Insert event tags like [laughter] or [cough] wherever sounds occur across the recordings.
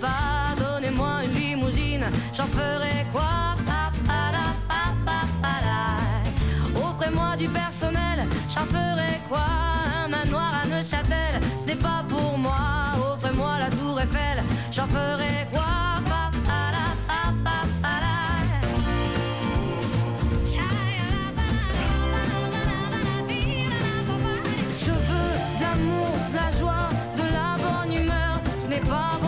pas. Donnez-moi une limousine, j'en ferai quoi? Offrez-moi du personnel, j'en ferai quoi? Un manoir à Neuchâtel, ce n'est pas pour moi. Offrez-moi la tour Eiffel, j'en ferai quoi? Je veux de l'amour, de la joie, de la bonne humeur. Ce n'est pas votre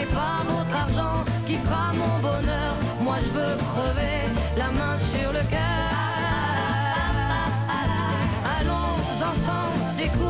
n'est pas votre argent qui fera mon bonheur. Moi je veux crever la main sur le cœur. Allons ensemble découvrir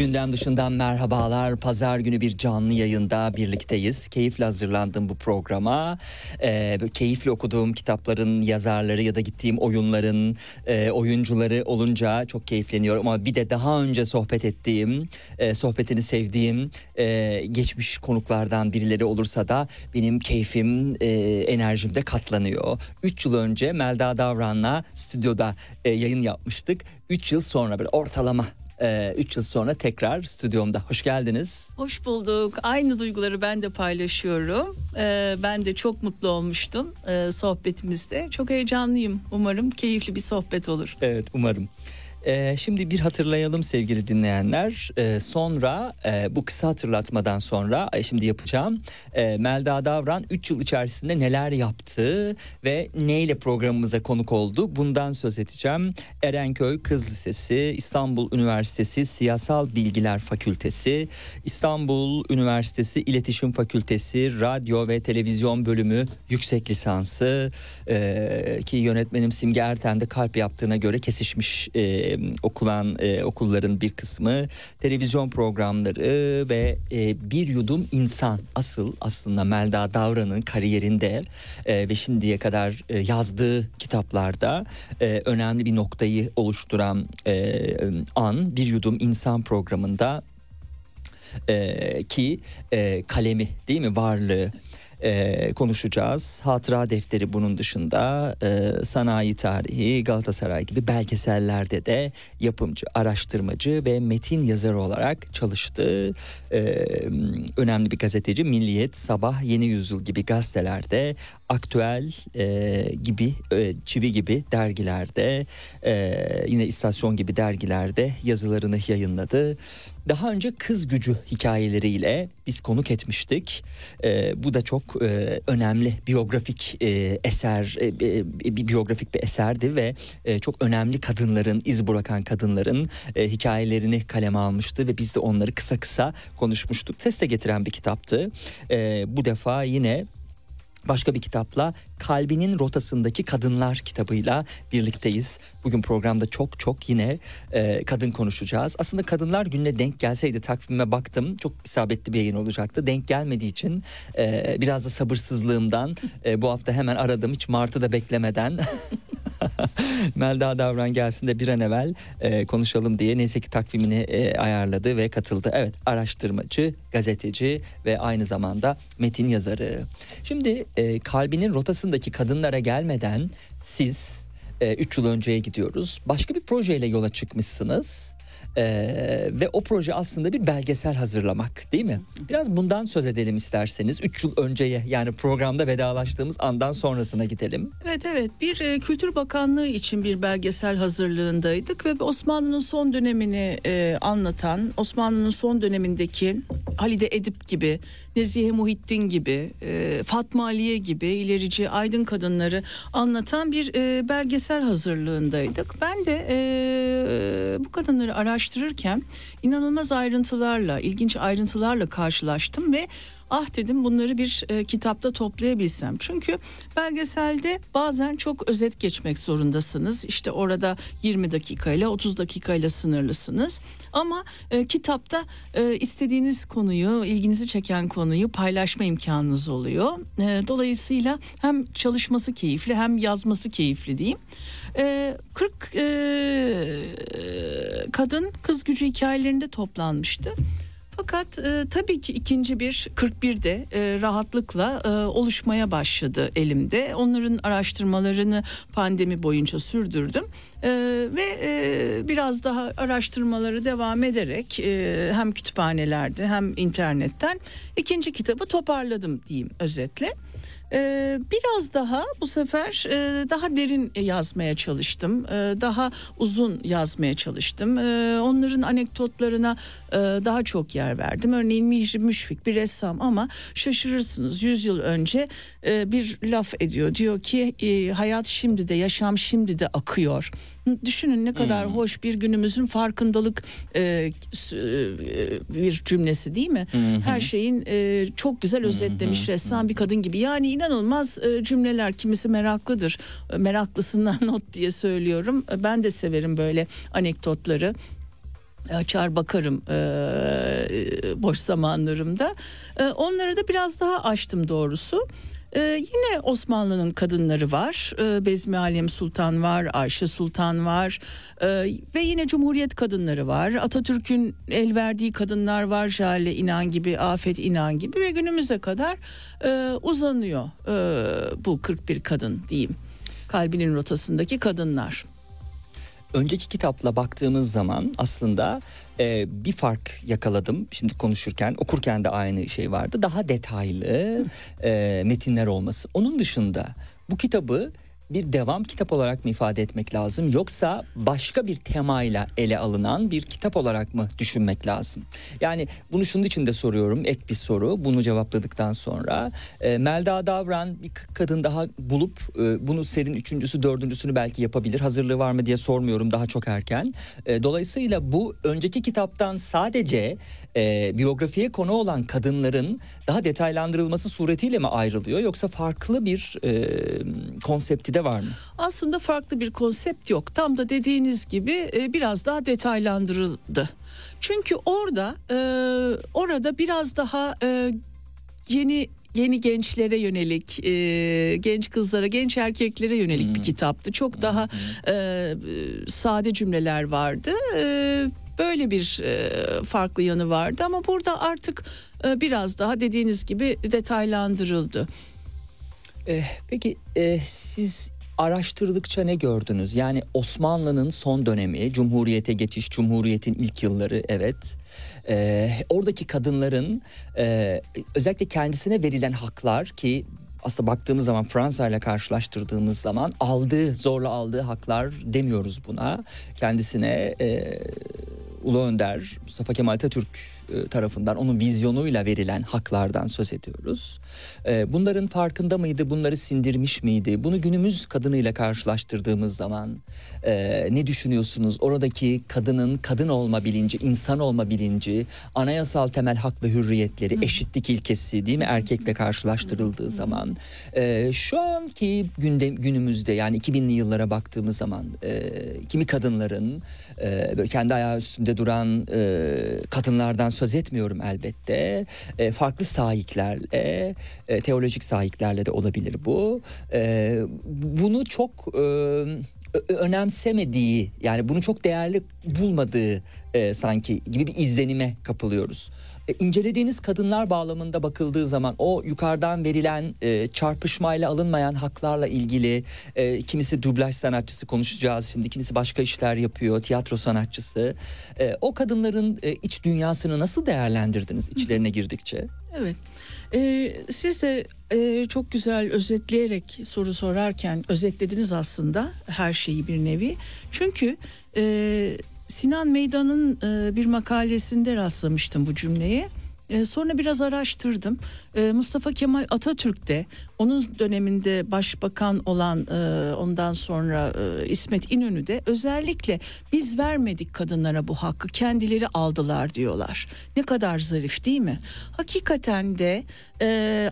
Gündem dışından merhabalar. Pazar günü bir canlı yayında birlikteyiz. Keyifle hazırlandım bu programa. Ee, keyifle okuduğum kitapların yazarları ya da gittiğim oyunların e, oyuncuları olunca çok keyifleniyorum. Ama bir de daha önce sohbet ettiğim, e, sohbetini sevdiğim e, geçmiş konuklardan birileri olursa da benim keyfim, e, enerjim de katlanıyor. 3 yıl önce Melda Davran'la stüdyoda e, yayın yapmıştık. 3 yıl sonra böyle ortalama 3 yıl sonra tekrar stüdyomda. Hoş geldiniz. Hoş bulduk. Aynı duyguları ben de paylaşıyorum. Ee, ben de çok mutlu olmuştum e, sohbetimizde. Çok heyecanlıyım. Umarım keyifli bir sohbet olur. Evet umarım. Ee, şimdi bir hatırlayalım sevgili dinleyenler. Ee, sonra e, bu kısa hatırlatmadan sonra e, şimdi yapacağım. E, Melda Davran 3 yıl içerisinde neler yaptı ve neyle programımıza konuk oldu bundan söz edeceğim. Erenköy Kız Lisesi, İstanbul Üniversitesi Siyasal Bilgiler Fakültesi, İstanbul Üniversitesi İletişim Fakültesi Radyo ve Televizyon Bölümü yüksek lisansı e, ki yönetmenim Simge Erten de kalp yaptığına göre kesişmiş e, okulan e, okulların bir kısmı, televizyon programları ve e, bir yudum insan. Asıl aslında Melda Davran'ın kariyerinde e, ve şimdiye kadar e, yazdığı kitaplarda e, önemli bir noktayı oluşturan e, an bir yudum insan programında e, ki e, kalemi değil mi varlığı e, konuşacağız. Hatıra defteri bunun dışında e, sanayi tarihi, Galatasaray gibi belgesellerde de yapımcı, araştırmacı ve metin yazarı olarak çalıştı. E, önemli bir gazeteci Milliyet, Sabah, Yeni Yüzyıl gibi gazetelerde, Aktüel e, gibi, e, Çivi gibi dergilerde, e, yine istasyon gibi dergilerde yazılarını yayınladı. Daha önce kız gücü hikayeleriyle biz konuk etmiştik. Ee, bu da çok e, önemli biyografik e, eser, e, e, bir biyografik bir eserdi ve e, çok önemli kadınların, iz bırakan kadınların e, hikayelerini kaleme almıştı ve biz de onları kısa kısa konuşmuştuk. Ses de getiren bir kitaptı. E, bu defa yine başka bir kitapla Kalbinin Rotasındaki Kadınlar kitabıyla birlikteyiz. Bugün programda çok çok yine e, kadın konuşacağız. Aslında Kadınlar Günü'ne denk gelseydi takvime baktım çok isabetli bir yayın olacaktı. Denk gelmediği için e, biraz da sabırsızlığımdan e, bu hafta hemen aradım hiç Mart'ı da beklemeden. [laughs] Melda Davran gelsin de bir an evvel e, konuşalım diye neyse ki takvimini e, ayarladı ve katıldı. Evet araştırmacı, gazeteci ve aynı zamanda metin yazarı. Şimdi e, kalbinin rotasındaki kadınlara gelmeden siz 3 e, yıl önceye gidiyoruz. Başka bir projeyle yola çıkmışsınız. Ee, ve o proje aslında bir belgesel hazırlamak değil mi? Biraz bundan söz edelim isterseniz. 3 yıl önceye yani programda vedalaştığımız andan sonrasına gidelim. Evet evet bir e, Kültür Bakanlığı için bir belgesel hazırlığındaydık ve Osmanlı'nın son dönemini e, anlatan Osmanlı'nın son dönemindeki Halide Edip gibi Nezihe Muhittin gibi e, Fatma Aliye gibi ilerici aydın kadınları anlatan bir e, belgesel hazırlığındaydık. Ben de e, bu kadınları araştırırken inanılmaz ayrıntılarla, ilginç ayrıntılarla karşılaştım ve ah dedim bunları bir e, kitapta toplayabilsem. Çünkü belgeselde bazen çok özet geçmek zorundasınız. İşte orada 20 dakikayla 30 dakikayla sınırlısınız. Ama e, kitapta e, istediğiniz konuyu, ilginizi çeken konuyu paylaşma imkanınız oluyor. E, dolayısıyla hem çalışması keyifli hem yazması keyifli diyeyim. E, 40 e, kadın kız gücü hikayelerinde toplanmıştı. Fakat e, tabii ki ikinci bir 41'de e, rahatlıkla e, oluşmaya başladı elimde. Onların araştırmalarını pandemi boyunca sürdürdüm. E, ve e, biraz daha araştırmaları devam ederek e, hem kütüphanelerde hem internetten ikinci kitabı toparladım diyeyim özetle. Ee, biraz daha bu sefer e, daha derin yazmaya çalıştım. Ee, daha uzun yazmaya çalıştım. Ee, onların anekdotlarına e, daha çok yer verdim. Örneğin Mihri Müşfik bir ressam ama şaşırırsınız. Yüz yıl önce e, bir laf ediyor. Diyor ki e, hayat şimdi de yaşam şimdi de akıyor. Düşünün ne kadar hmm. hoş bir günümüzün farkındalık e, e, bir cümlesi değil mi? Hmm. Her şeyin e, çok güzel özetlemiş hmm. ressam bir kadın gibi. Yani inanılmaz e, cümleler. Kimisi meraklıdır. E, meraklısından [laughs] not diye söylüyorum. E, ben de severim böyle anekdotları açar bakarım e, boş zamanlarımda. E, onları da biraz daha açtım doğrusu. Ee, yine Osmanlı'nın kadınları var. Ee, Bezmi Alem Sultan var, Ayşe Sultan var ee, ve yine Cumhuriyet kadınları var. Atatürk'ün el verdiği kadınlar var. Jale İnan gibi, Afet İnan gibi ve günümüze kadar e, uzanıyor e, bu 41 kadın diyeyim. Kalbinin rotasındaki kadınlar önceki kitapla baktığımız zaman aslında e, bir fark yakaladım. Şimdi konuşurken, okurken de aynı şey vardı. Daha detaylı e, metinler olması. Onun dışında bu kitabı bir devam kitap olarak mı ifade etmek lazım yoksa başka bir temayla ele alınan bir kitap olarak mı düşünmek lazım? Yani bunu şunun için de soruyorum ek bir soru bunu cevapladıktan sonra e, Melda Davran bir kadın daha bulup e, bunu serin üçüncüsü dördüncüsünü belki yapabilir hazırlığı var mı diye sormuyorum daha çok erken. E, dolayısıyla bu önceki kitaptan sadece e, biyografiye konu olan kadınların daha detaylandırılması suretiyle mi ayrılıyor yoksa farklı bir e, konsepti de Sizde var mı? Aslında farklı bir konsept yok. Tam da dediğiniz gibi e, biraz daha detaylandırıldı. Çünkü orada e, orada biraz daha e, yeni yeni gençlere yönelik, e, genç kızlara, genç erkeklere yönelik bir kitaptı. Çok daha e, sade cümleler vardı. E, böyle bir e, farklı yanı vardı ama burada artık e, biraz daha dediğiniz gibi detaylandırıldı. Eh, peki eh, siz araştırdıkça ne gördünüz? Yani Osmanlı'nın son dönemi, Cumhuriyete geçiş, Cumhuriyet'in ilk yılları evet. Eh, oradaki kadınların özellikle kendisine verilen haklar ki aslında baktığımız zaman Fransa ile karşılaştırdığımız zaman aldığı zorla aldığı haklar demiyoruz buna. Kendisine eh, Ulu Önder Mustafa Kemal Atatürk e, tarafından onun vizyonuyla verilen haklardan söz ediyoruz. E, Bunların farkında mıydı? Bunları sindirmiş miydi? Bunu günümüz kadınıyla karşılaştırdığımız zaman e, ne düşünüyorsunuz? Oradaki kadının kadın olma bilinci, insan olma bilinci, anayasal temel hak ve hürriyetleri, eşitlik ilkesi değil mi erkekle karşılaştırıldığı zaman e, şu anki gündem günümüzde yani 2000'li yıllara baktığımız zaman e, kimi kadınların e, böyle kendi ayağı üstünde duran e, kadınlardan söz etmiyorum elbette. E, farklı sahiplerle, e, teolojik sahiplerle de olabilir bu. E, bunu çok e, önemsemediği yani bunu çok değerli bulmadığı e, sanki gibi bir izlenime kapılıyoruz. E, incelediğiniz kadınlar bağlamında bakıldığı zaman o yukarıdan verilen e, çarpışmayla alınmayan haklarla ilgili e, kimisi dublaj sanatçısı konuşacağız şimdi kimisi başka işler yapıyor tiyatro sanatçısı E, o kadınların e, iç dünyasını nasıl değerlendirdiniz içlerine girdikçe? Evet. Ee, siz de e, çok güzel özetleyerek soru sorarken özetlediniz aslında her şeyi bir nevi. Çünkü e, Sinan Meydan'ın e, bir makalesinde rastlamıştım bu cümleye. E, sonra biraz araştırdım. E, Mustafa Kemal Atatürk de onun döneminde başbakan olan e, ondan sonra İsmet İnönü de özellikle biz vermedik kadınlara bu hakkı kendileri aldılar diyorlar. Ne kadar zarif değil mi? Hakikaten de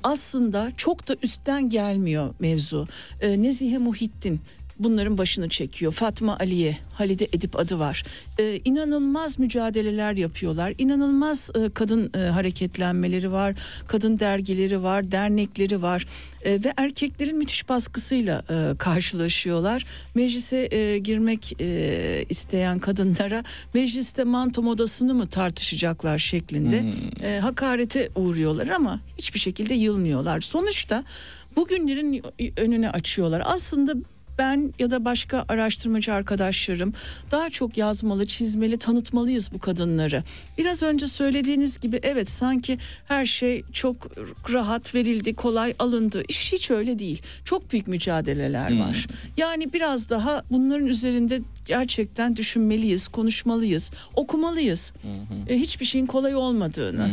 aslında çok da üstten gelmiyor mevzu. E, Nezihe Muhittin bunların başını çekiyor. Fatma Aliye, Halide Edip adı var. Ee, inanılmaz mücadeleler yapıyorlar. İnanılmaz e, kadın e, hareketlenmeleri var. Kadın dergileri var, dernekleri var. E, ve erkeklerin müthiş baskısıyla e, karşılaşıyorlar. Meclise e, girmek e, isteyen kadınlara mecliste manto modasını mı tartışacaklar şeklinde e, hakarete uğruyorlar ama hiçbir şekilde yılmıyorlar. Sonuçta bugünlerin önüne açıyorlar. Aslında ben ya da başka araştırmacı arkadaşlarım daha çok yazmalı, çizmeli, tanıtmalıyız bu kadınları. Biraz önce söylediğiniz gibi evet sanki her şey çok rahat verildi, kolay alındı. İş hiç öyle değil. Çok büyük mücadeleler var. Yani biraz daha bunların üzerinde gerçekten düşünmeliyiz, konuşmalıyız, okumalıyız. E, hiçbir şeyin kolay olmadığını.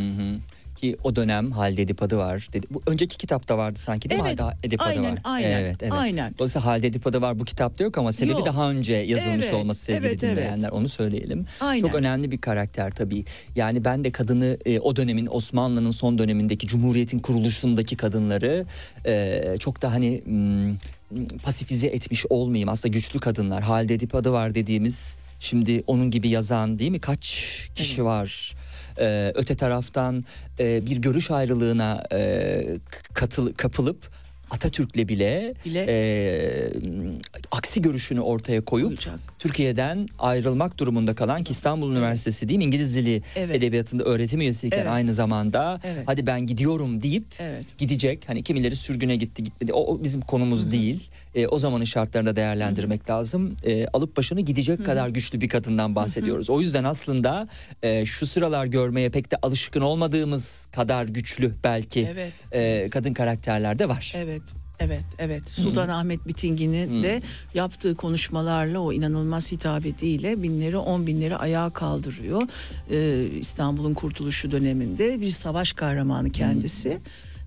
Ki o dönem Halide Edip adı var. Dedi. Bu önceki kitapta vardı sanki değil Evet, mi? Halide Edip adı aynen, var. aynen, evet, evet. aynen. Dolayısıyla Halide Edip adı var bu kitapta yok ama sebebi Yok. daha önce yazılmış Evet, olması sevgili evet, evet. dinleyenler. Onu söyleyelim. Aynen. Çok önemli bir karakter tabii. Yani ben de kadını e, o dönemin Osmanlı'nın son dönemindeki Cumhuriyet'in kuruluşundaki kadınları e, çok da hani hmm, pasifize etmiş olmayayım. Aslında güçlü kadınlar. Halide Edip adı var dediğimiz şimdi onun gibi yazan değil mi? Kaç kişi var? Ee, öte taraftan e, bir görüş ayrılığına e, katıl, kapılıp Atatürk'le bile, Bile. e, aksi görüşünü ortaya koyup Koyacak. Türkiye'den ayrılmak durumunda kalan ki İstanbul Üniversitesi değil mi İngiliz dili Evet. edebiyatında öğretim üyesiyken Evet. aynı zamanda Evet. hadi ben gidiyorum deyip Evet. gidecek. Hani kimileri sürgüne gitti gitmedi. O, o bizim konumuz değil. E, o zamanın şartlarında değerlendirmek lazım. E, alıp başını gidecek kadar güçlü bir kadından bahsediyoruz. O yüzden aslında e, şu sıralar görmeye pek de alışkın olmadığımız kadar güçlü belki Evet. e, kadın karakterler de var. Evet. Evet, evet. Sultan Ahmet Bitingi'nin de yaptığı konuşmalarla o inanılmaz hitabetiyle binleri, on binleri ayağa kaldırıyor. Ee, İstanbul'un kurtuluşu döneminde bir savaş kahramanı kendisi.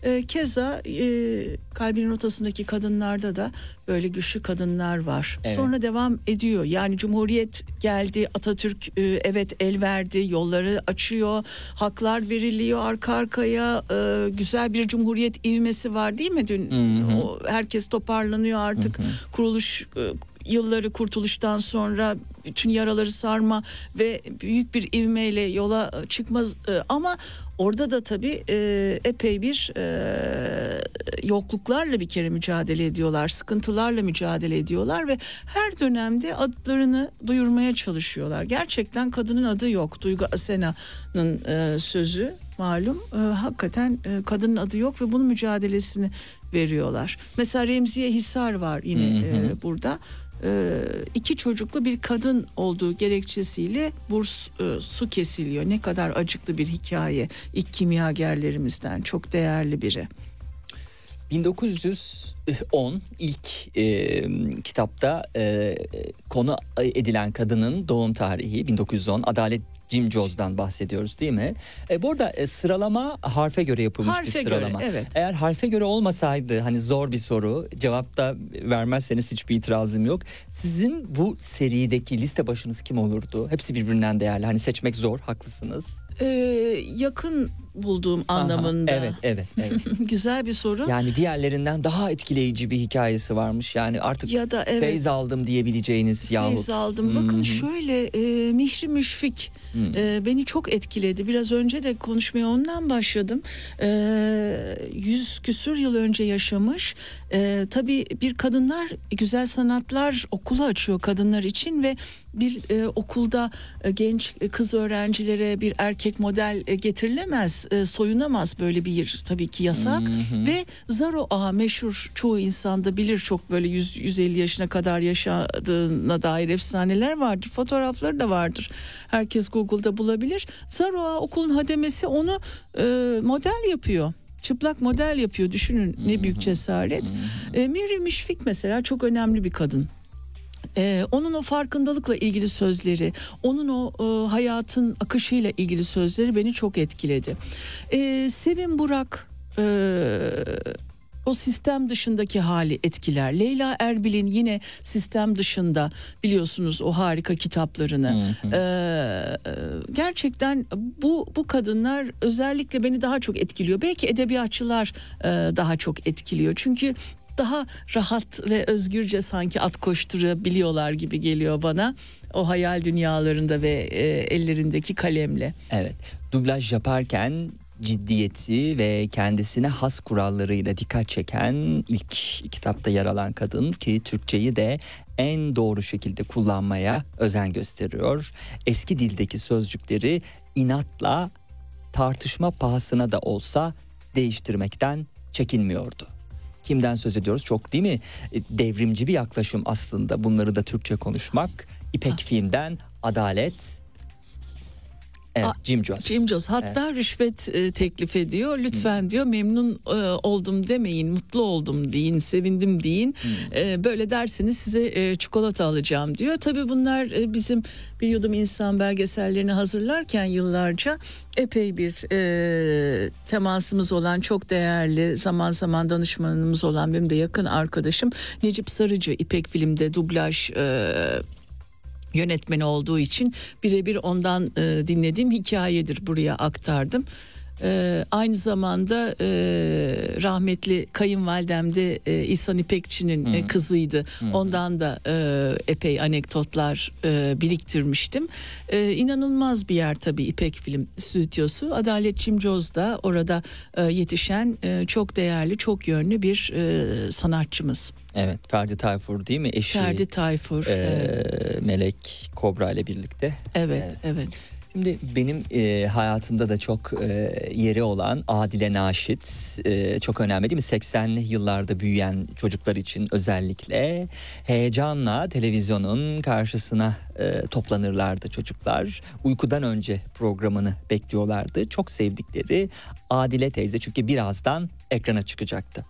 E, keza e, kalbinin ortasındaki kadınlarda da böyle güçlü kadınlar var. Evet. Sonra devam ediyor. Yani Cumhuriyet geldi, Atatürk e, evet el verdi, yolları açıyor, haklar veriliyor arka arkaya. E, güzel bir Cumhuriyet ivmesi var değil mi dün? O, herkes toparlanıyor artık. Kuruluş e, yılları kurtuluştan sonra bütün yaraları sarma ve büyük bir ivmeyle yola çıkmaz E, ama orada da tabii e, epey bir e, yokluklarla bir kere mücadele ediyorlar, sıkıntılarla mücadele ediyorlar ve her dönemde adlarını duyurmaya çalışıyorlar. Gerçekten kadının adı yok. Duygu Asena'nın e, sözü malum e, hakikaten e, kadının adı yok ve bunun mücadelesini veriyorlar. Mesela Remziye Hisar var yine e, burada. E, iki çocuklu bir kadın olduğu gerekçesiyle burs e, su kesiliyor. Ne kadar acıklı bir hikaye. İlk kimyagerlerimizden çok değerli biri. 1910 ilk e, kitapta e, konu edilen kadının doğum tarihi 1910 Adalet Jim Joz'dan bahsediyoruz değil mi? E, bu arada e, sıralama harfe göre yapılmış Harfe bir göre, sıralama. evet. Eğer harfe göre olmasaydı hani zor bir soru cevapta vermezseniz hiçbir itirazım yok. Sizin bu serideki liste başınız kim olurdu? Hepsi birbirinden değerli. Hani seçmek zor haklısınız. E, yakın bulduğum Aha, anlamında. Evet evet evet. [laughs] Güzel bir soru. Yani diğerlerinden daha etkileyici bir hikayesi varmış. Yani artık Ya da evet. feyz aldım diyebileceğiniz yahut. Feyz aldım. Bakın Hı hı. şöyle e, Mihri Müşfik e, beni çok etkiledi. Biraz önce de konuşmaya ondan başladım. E, yüz küsür yıl önce yaşamış. E, tabii bir kadınlar güzel sanatlar okulu açıyor kadınlar için ve bir e, okulda e, genç kız öğrencilere bir erkek model e, getirilemez, e, soyunamaz böyle bir tabii ki yasak ve Zaro Ağa meşhur çoğu insanda bilir çok böyle 100 150 yaşına kadar yaşadığına dair efsaneler vardır. Fotoğrafları da vardır. Herkes Google'da bulabilir. Zaro Ağa okulun hademesi onu e, model yapıyor. Çıplak model yapıyor. Düşünün ne büyük cesaret. E, Miri Müşfik mesela çok önemli bir kadın. Ee, onun o farkındalıkla ilgili sözleri, onun o e, hayatın akışıyla ilgili sözleri beni çok etkiledi. Ee, Sevim Burak e, o sistem dışındaki hali etkiler. Leyla Erbil'in yine sistem dışında biliyorsunuz o harika kitaplarını. Ee, gerçekten bu bu kadınlar özellikle beni daha çok etkiliyor. Belki edebiyatçılar e, daha çok etkiliyor. Çünkü daha rahat ve özgürce sanki at koşturabiliyorlar gibi geliyor bana. O hayal dünyalarında ve e, ellerindeki kalemle. Evet. Dublaj yaparken ciddiyeti ve kendisine has kurallarıyla dikkat çeken ilk kitapta yer alan kadın ki Türkçeyi de en doğru şekilde kullanmaya özen gösteriyor. Eski dildeki sözcükleri inatla tartışma pahasına da olsa değiştirmekten çekinmiyordu. Kimden söz ediyoruz? Çok değil mi? E, Devrimci bir yaklaşım aslında bunları da Türkçe konuşmak. İpek filmden Adalet. Evet, Jim Jones. Jim Jones hatta rüşvet e, teklif ediyor. Lütfen diyor memnun e, oldum demeyin, mutlu oldum deyin, sevindim deyin. E, böyle derseniz size e, çikolata alacağım diyor. Tabii bunlar e, bizim bir yudum insan belgesellerini hazırlarken yıllarca epey bir e, temasımız olan çok değerli zaman zaman danışmanımız olan benim de yakın arkadaşım Necip Sarıcı İpek filmde dublaj e, yönetmeni olduğu için birebir ondan e, dinlediğim hikayedir buraya aktardım. E, aynı zamanda e, rahmetli kayınvalidem de e, İhsan İpekçi'nin e, kızıydı. Ondan da e, epey anekdotlar e, biriktirmiştim. E, inanılmaz bir yer tabii İpek Film Stüdyosu. Adalet Cimcoz da orada e, yetişen e, çok değerli, çok yönlü bir e, sanatçımız. Evet Ferdi Tayfur değil mi? Eşi Ferdi Tayfur. e, evet. Melek Kobra ile birlikte. Evet, evet. Şimdi benim e, hayatımda da çok e, yeri olan Adile Naşit e, çok önemli değil mi? 80'li yıllarda büyüyen çocuklar için özellikle heyecanla televizyonun karşısına e, toplanırlardı çocuklar. Uykudan önce programını bekliyorlardı. Çok sevdikleri Adile teyze çünkü birazdan ekrana çıkacaktı.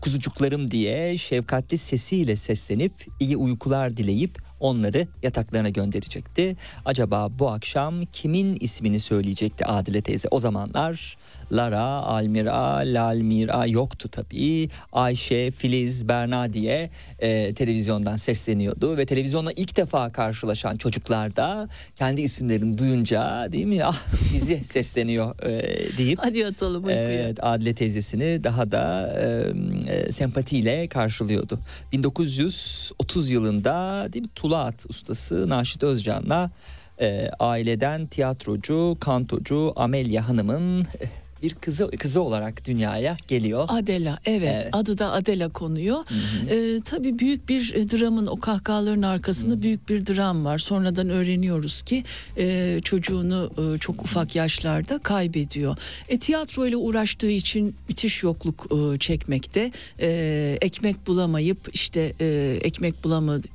Kuzucuklarım diye şefkatli sesiyle seslenip iyi uykular dileyip onları yataklarına gönderecekti. Acaba bu akşam kimin ismini söyleyecekti Adile teyze? O zamanlar Lara, Almira, Lalmira yoktu tabii. Ayşe, Filiz, Berna diye e, televizyondan sesleniyordu ve televizyonla ilk defa karşılaşan çocuklar da kendi isimlerini duyunca değil mi ah bizi [laughs] sesleniyor e, deyip Hadi yatalım uykuya. Evet, Adile teyzesini daha da e, e, sempatiyle karşılıyordu. 1930 yılında değil mi Tulaat ustası Naşit Özcan'la e, aileden tiyatrocu, kantocu Amelia Hanım'ın e, bir kızı kızı olarak dünyaya geliyor. Adela evet, Evet. adı da Adela konuyor. Ee, tabii büyük bir e, dramın o kahkahaların arkasında büyük bir dram var. Sonradan öğreniyoruz ki e, çocuğunu e, çok ufak yaşlarda kaybediyor. E, tiyatro ile uğraştığı için müthiş yokluk e, çekmekte. E, ekmek bulamayıp işte e, ekmek bulamadı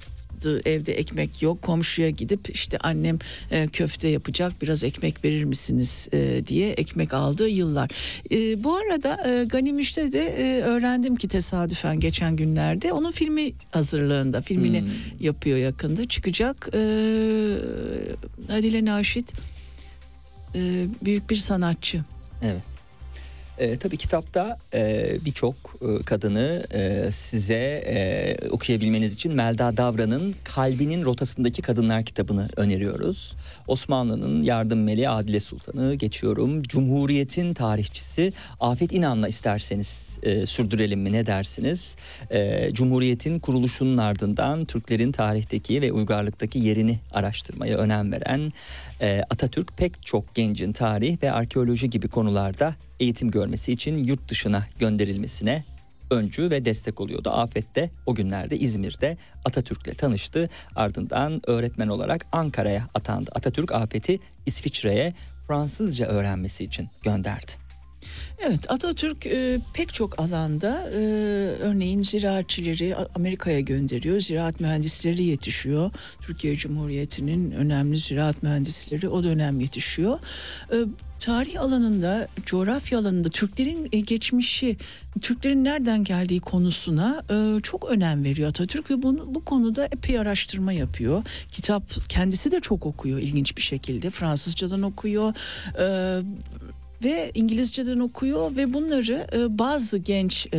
evde ekmek yok komşuya gidip işte annem e, köfte yapacak biraz ekmek verir misiniz e, diye ekmek aldığı yıllar. E, bu arada e, Gani Müjde de e, öğrendim ki tesadüfen geçen günlerde onun filmi hazırlığında filmini yapıyor yakında çıkacak. E, Adile Naşit e, büyük bir sanatçı. Evet. E, tabii kitapta e, birçok e, kadını e, size e, okuyabilmeniz için Melda Davran'ın Kalbinin Rotasındaki Kadınlar kitabını öneriyoruz. Osmanlı'nın yardım meleği Adile Sultan'ı geçiyorum. Cumhuriyet'in tarihçisi Afet İnan'la isterseniz e, sürdürelim mi ne dersiniz? E, Cumhuriyet'in kuruluşunun ardından Türklerin tarihteki ve uygarlıktaki yerini araştırmaya önem veren e, Atatürk pek çok gencin tarih ve arkeoloji gibi konularda eğitim görmesi için yurt dışına gönderilmesine öncü ve destek oluyordu. Afet de o günlerde İzmir'de Atatürk'le tanıştı. Ardından öğretmen olarak Ankara'ya atandı. Atatürk Afet'i İsviçre'ye Fransızca öğrenmesi için gönderdi. Evet Atatürk e, pek çok alanda e, örneğin ziraatçileri Amerika'ya gönderiyor. Ziraat mühendisleri yetişiyor. Türkiye Cumhuriyeti'nin önemli ziraat mühendisleri o dönem yetişiyor. E, tarih alanında, coğrafya alanında Türklerin e, geçmişi, Türklerin nereden geldiği konusuna e, çok önem veriyor Atatürk ve bunu, bu konuda epey araştırma yapıyor. Kitap kendisi de çok okuyor ilginç bir şekilde. Fransızcadan okuyor. Ve İngilizceden okuyor ve bunları e, bazı genç e,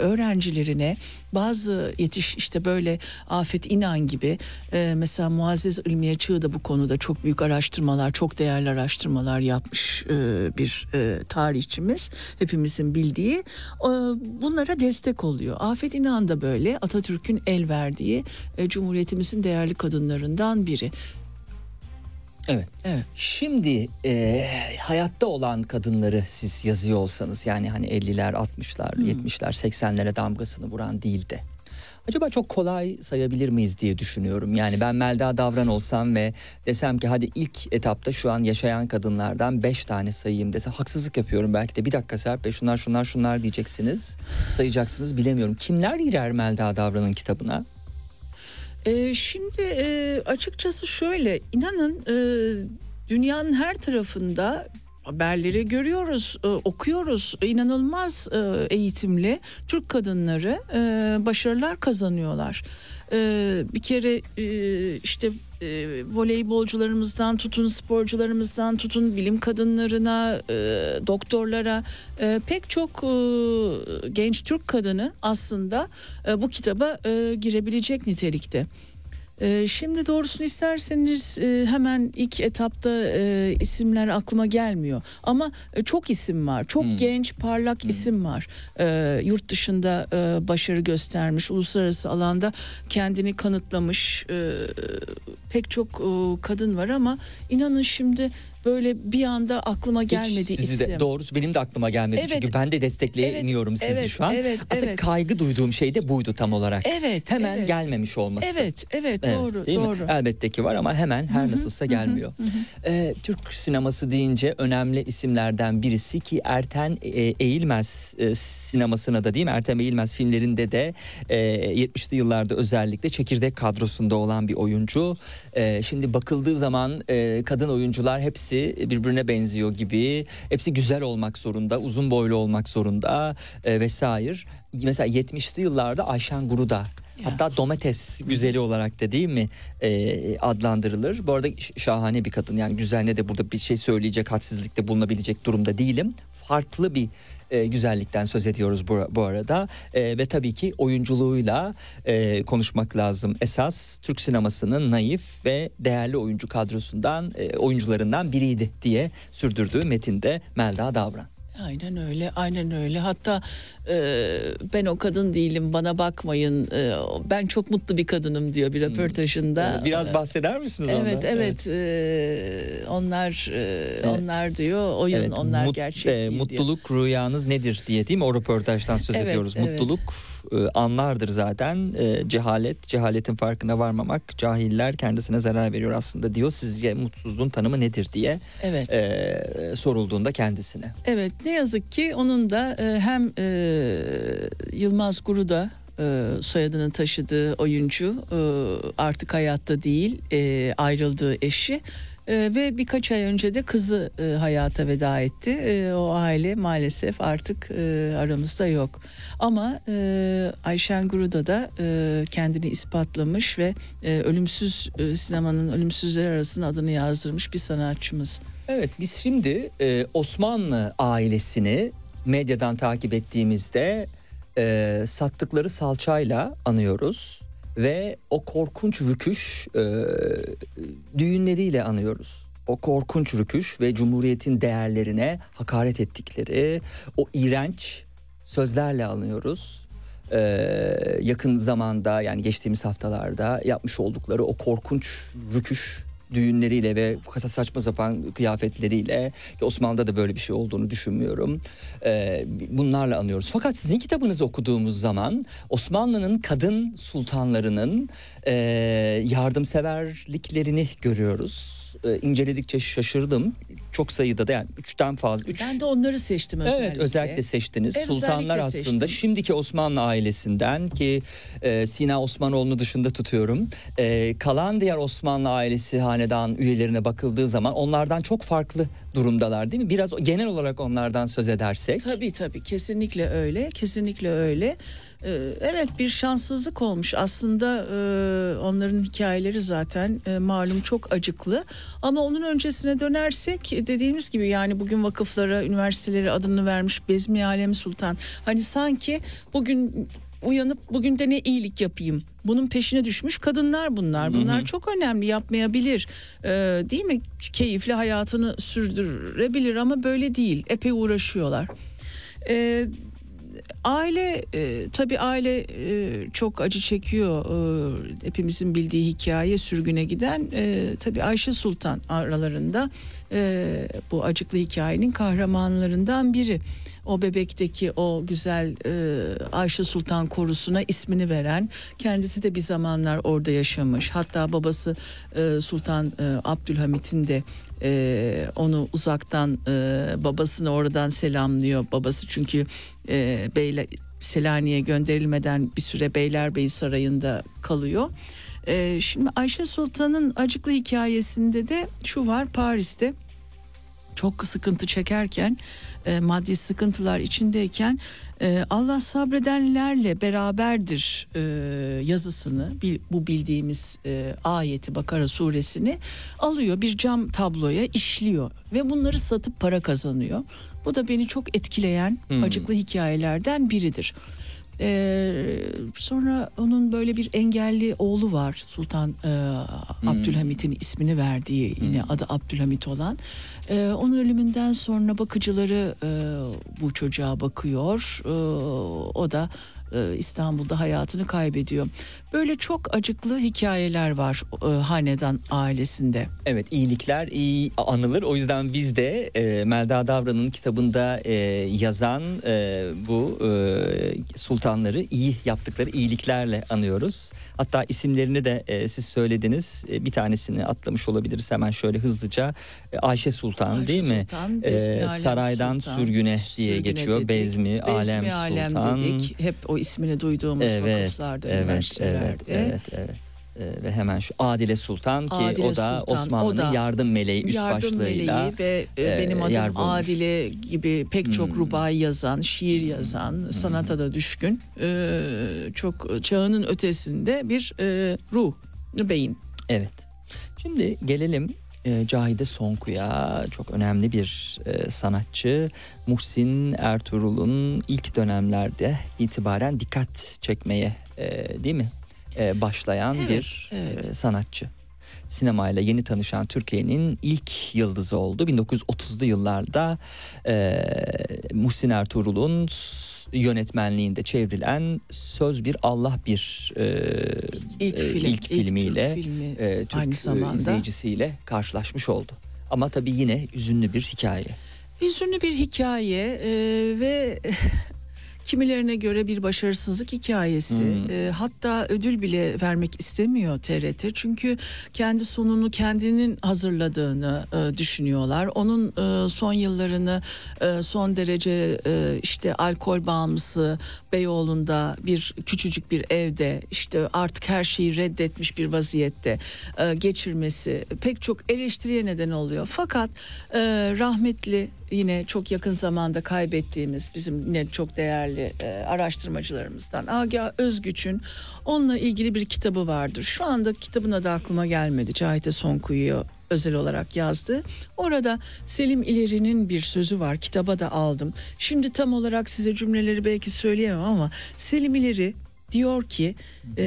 öğrencilerine bazı yetiş işte böyle Afet İnan gibi e, mesela Muazzez İlmiye Çığ da bu konuda çok büyük araştırmalar çok değerli araştırmalar yapmış e, bir e, tarihçimiz hepimizin bildiği E, bunlara destek oluyor. Afet İnan da böyle Atatürk'ün el verdiği e, Cumhuriyetimizin değerli kadınlarından biri. Evet. Evet. Şimdi e, hayatta olan kadınları siz yazıyor olsanız yani hani 50'ler, 60'lar, 70'ler, 80'lere damgasını vuran değil de acaba çok kolay sayabilir miyiz diye düşünüyorum. Yani ben Melda Davran olsam ve desem ki hadi ilk etapta şu an yaşayan kadınlardan 5 tane sayayım desem haksızlık yapıyorum belki de bir dakika Serp Bey şunlar şunlar şunlar diyeceksiniz sayacaksınız bilemiyorum. Kimler girer Melda Davran'ın kitabına? Ee, şimdi e, açıkçası şöyle inanın e, dünyanın her tarafında haberleri görüyoruz, e, okuyoruz. İnanılmaz e, eğitimli Türk kadınları e, başarılar kazanıyorlar. E, bir kere e, işte e, voleybolcularımızdan tutun sporcularımızdan tutun bilim kadınlarına e, doktorlara e, pek çok e, genç Türk kadını aslında e, bu kitaba e, girebilecek nitelikte. E, şimdi doğrusunu isterseniz e, hemen ilk etapta e, isimler aklıma gelmiyor. Ama çok isim var. Çok Hmm. genç, parlak isim var. E, yurt dışında başarı göstermiş, uluslararası alanda kendini kanıtlamış pek çok e, kadın var ama inanın şimdi böyle bir anda aklıma gelmedi Hiç sizi isim. de, doğrusu benim de aklıma gelmedi Evet. çünkü ben de destekleyemiyorum sizi evet, şu an. evet, Aslında evet. kaygı duyduğum şey de buydu tam olarak. Evet, Hemen evet. gelmemiş olması. Evet, evet, Evet, doğru, değil mi? doğru. Elbette ki var ama hemen her nasılsa gelmiyor. Ee, Türk sineması deyince önemli isimlerden birisi ki Erten e, Eğilmez e, sinemasına da değil mi? Ertem Eğilmez filmlerinde de e, 70'li yıllarda özellikle çekirdek kadrosunda olan bir oyuncu. E, şimdi bakıldığı zaman e, kadın oyuncular hepsi birbirine benziyor gibi. Hepsi güzel olmak zorunda, uzun boylu olmak zorunda e, vesaire. Mesela 70'li yıllarda Ayşen Guru Hatta domates güzeli olarak da değil mi e, adlandırılır. Bu arada şahane bir kadın yani güzeline de burada bir şey söyleyecek hadsizlikte bulunabilecek durumda değilim. Farklı bir e, güzellikten söz ediyoruz bu, bu arada e, ve tabii ki oyunculuğuyla e, konuşmak lazım. Esas Türk sinemasının naif ve değerli oyuncu kadrosundan e, oyuncularından biriydi diye sürdürdüğü metinde Melda Davran. Aynen öyle, aynen öyle. Hatta e, ben o kadın değilim, bana bakmayın. E, ben çok mutlu bir kadınım diyor bir hmm. röportajında. Biraz bahseder misiniz evet, ondan? Evet, evet. E, onlar e, onlar diyor, oyun evet, onlar mut, gerçek e, Mutluluk diyor. rüyanız nedir diye değil mi? O röportajdan söz evet, ediyoruz. Evet. Mutluluk anlardır zaten. E, cehalet, cehaletin farkına varmamak. Cahiller kendisine zarar veriyor aslında diyor. Sizce mutsuzluğun tanımı nedir diye evet. e, sorulduğunda kendisine. Evet, ne yazık ki onun da e, hem e, Yılmaz Guru'da e, soyadını taşıdığı oyuncu e, artık hayatta değil e, ayrıldığı eşi e, ve birkaç ay önce de kızı e, hayata veda etti. E, o aile maalesef artık e, aramızda yok. Ama e, Ayşen Guru'da da e, kendini ispatlamış ve e, ölümsüz e, sinemanın ölümsüzler arasında adını yazdırmış bir sanatçımız. Evet biz şimdi e, Osmanlı ailesini medyadan takip ettiğimizde e, sattıkları salçayla anıyoruz ve o korkunç rüküş e, düğünleriyle anıyoruz. O korkunç rüküş ve Cumhuriyet'in değerlerine hakaret ettikleri o iğrenç sözlerle anıyoruz. Ee, yakın zamanda yani geçtiğimiz haftalarda yapmış oldukları o korkunç rüküş düğünleriyle ve saçma sapan kıyafetleriyle Osmanlı'da da böyle bir şey olduğunu düşünmüyorum. Ee, bunlarla anıyoruz. Fakat sizin kitabınızı okuduğumuz zaman Osmanlı'nın kadın sultanlarının e, yardımseverliklerini görüyoruz e, inceledikçe şaşırdım. Çok sayıda da yani üçten fazla. Üç... Ben de onları seçtim özellikle. Evet özellikle seçtiniz. Evet, Sultanlar aslında seçtim. şimdiki Osmanlı ailesinden ki e, Sina Osmanoğlu'nu dışında tutuyorum. E, kalan diğer Osmanlı ailesi hanedan üyelerine bakıldığı zaman onlardan çok farklı durumdalar değil mi? Biraz genel olarak onlardan söz edersek. Tabii tabii kesinlikle öyle. Kesinlikle öyle. Ee, evet bir şanssızlık olmuş aslında e, onların hikayeleri zaten e, malum çok acıklı ama onun öncesine dönersek dediğimiz gibi yani bugün vakıflara üniversitelere adını vermiş Bezmi Alem Sultan hani sanki bugün uyanıp bugün de ne iyilik yapayım bunun peşine düşmüş kadınlar bunlar. Bunlar hı hı. çok önemli yapmayabilir. Ee, değil mi? Keyifli hayatını sürdürebilir ama böyle değil. Epey uğraşıyorlar. Ee, Aile e, tabii aile e, çok acı çekiyor. E, hepimizin bildiği hikaye sürgüne giden e, tabii Ayşe Sultan aralarında e, bu acıklı hikayenin kahramanlarından biri. O bebekteki o güzel e, Ayşe Sultan korusuna ismini veren kendisi de bir zamanlar orada yaşamış. Hatta babası e, Sultan e, Abdülhamit'in de e, onu uzaktan e, babasını oradan selamlıyor. Babası çünkü e, Beyler Selanik'e gönderilmeden bir süre Beylerbeyi Sarayı'nda kalıyor. E, şimdi Ayşe Sultan'ın acıklı hikayesinde de şu var Paris'te çok sıkıntı çekerken e, maddi sıkıntılar içindeyken e, Allah sabredenlerle beraberdir e, yazısını bu bildiğimiz e, ayeti Bakara suresini alıyor bir cam tabloya işliyor ve bunları satıp para kazanıyor. Bu da beni çok etkileyen hmm. acıklı hikayelerden biridir. Ee, sonra onun böyle bir engelli oğlu var Sultan e, hmm. Abdülhamit'in ismini verdiği yine hmm. adı Abdülhamit olan. Ee, onun ölümünden sonra bakıcıları e, bu çocuğa bakıyor. E, o da e, İstanbul'da hayatını kaybediyor. Böyle çok acıklı hikayeler var e, hanedan ailesinde. Evet iyilikler iyi anılır. O yüzden biz de e, Melda Davran'ın kitabında e, yazan e, bu e, sultanları iyi yaptıkları iyiliklerle anıyoruz. Hatta isimlerini de e, siz söylediniz. E, bir tanesini atlamış olabiliriz hemen şöyle hızlıca. E, Ayşe Sultan Ayşe değil Sultan, mi? E, saraydan Sultan, sürgüne diye geçiyor. Dedik, Bezmi, Alem, Alem Sultan. dedik. Hep o ismini duyduğumuz evet, vakıflarda, evet, üniversitelerde. Evet, evet, evet. Ve hemen şu Adile Sultan ki Adile o da Osmanlı'nın o yardım meleği üst Yardım başlığıyla meleği ve e, e, benim adım. Adile gibi pek çok Hmm. rubai yazan, şiir yazan, sanata da düşkün, e, çok çağının ötesinde bir e, ruh, beyin. Evet. Şimdi gelelim e, Cahide Sonku'ya çok önemli bir e, sanatçı. Muhsin Ertuğrul'un ilk dönemlerde itibaren dikkat çekmeye e, değil mi E, başlayan Evet, bir evet. e, sanatçı. Sinemayla yeni tanışan Türkiye'nin ilk yıldızı oldu. 1930'lu yıllarda e, Muhsin Ertuğrul'un yönetmenliğinde çevrilen Söz Bir Allah Bir e, İlk e, film, ilk Türk filmiyle filmi e, Türk aynı zamanda. izleyicisiyle karşılaşmış oldu. Ama tabii yine üzünlü bir hikaye. Hüzünlü bir hikaye e, ve [laughs] kimilerine göre bir başarısızlık hikayesi. Hmm. E, hatta ödül bile vermek istemiyor TRT. Çünkü kendi sonunu kendinin hazırladığını e, düşünüyorlar. Onun e, son yıllarını e, son derece e, işte alkol bağımlısı Beyoğlu'nda bir küçücük bir evde işte artık her şeyi reddetmiş bir vaziyette e, geçirmesi pek çok eleştiriye neden oluyor. Fakat e, rahmetli yine çok yakın zamanda kaybettiğimiz bizim yine çok değerli e, araştırmacılarımızdan Agah Özgüç'ün onunla ilgili bir kitabı vardır. Şu anda kitabın adı aklıma gelmedi. Cahide Sonkuyu'yu özel olarak yazdı. Orada Selim İleri'nin bir sözü var. Kitaba da aldım. Şimdi tam olarak size cümleleri belki söyleyemem ama Selim İleri diyor ki e,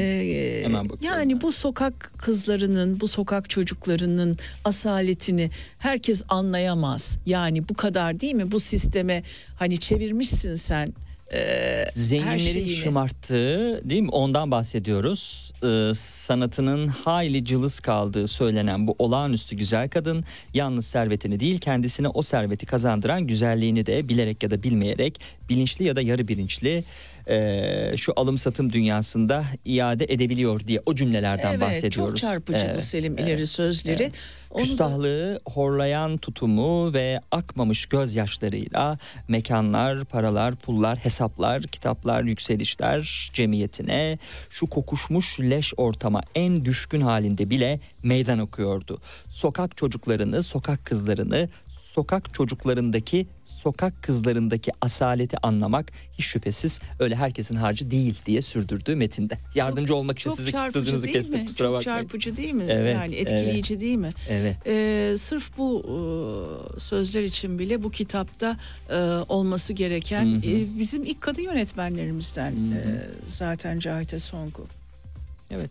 yani ben. bu sokak kızlarının bu sokak çocuklarının asaletini herkes anlayamaz. Yani bu kadar değil mi? Bu sisteme hani çevirmişsin sen e, Zenginlerin şımarttığı değil mi? Ondan bahsediyoruz. Ee, sanatının hayli cılız kaldığı söylenen bu olağanüstü güzel kadın yalnız servetini değil kendisine o serveti kazandıran güzelliğini de bilerek ya da bilmeyerek bilinçli ya da yarı bilinçli e, şu alım satım dünyasında iade edebiliyor diye o cümlelerden evet, bahsediyoruz. Çok çarpıcı bu Evet, Selim evet, ileri sözleri. evet. Onu da- Küstahlığı, horlayan tutumu ve akmamış gözyaşlarıyla mekanlar, paralar, pullar, hesaplar, kitaplar, yükselişler cemiyetine şu kokuşmuş leş ortama en düşkün halinde bile meydan okuyordu. Sokak çocuklarını, sokak kızlarını, sokak çocuklarındaki sokak kızlarındaki asaleti anlamak hiç şüphesiz öyle herkesin harcı değil diye sürdürdüğü metinde. Yardımcı olmak için çok sizi sözünüzü kestim mi? kusura Çok bakmayın. çarpıcı değil mi? Evet, yani etkileyici değil mi? Evet. Ee, sırf bu e, sözler için bile bu kitapta e, olması gereken Hı hı. e, bizim ilk kadın yönetmenlerimizden Hı hı. e, zaten Cahide Songu. Evet.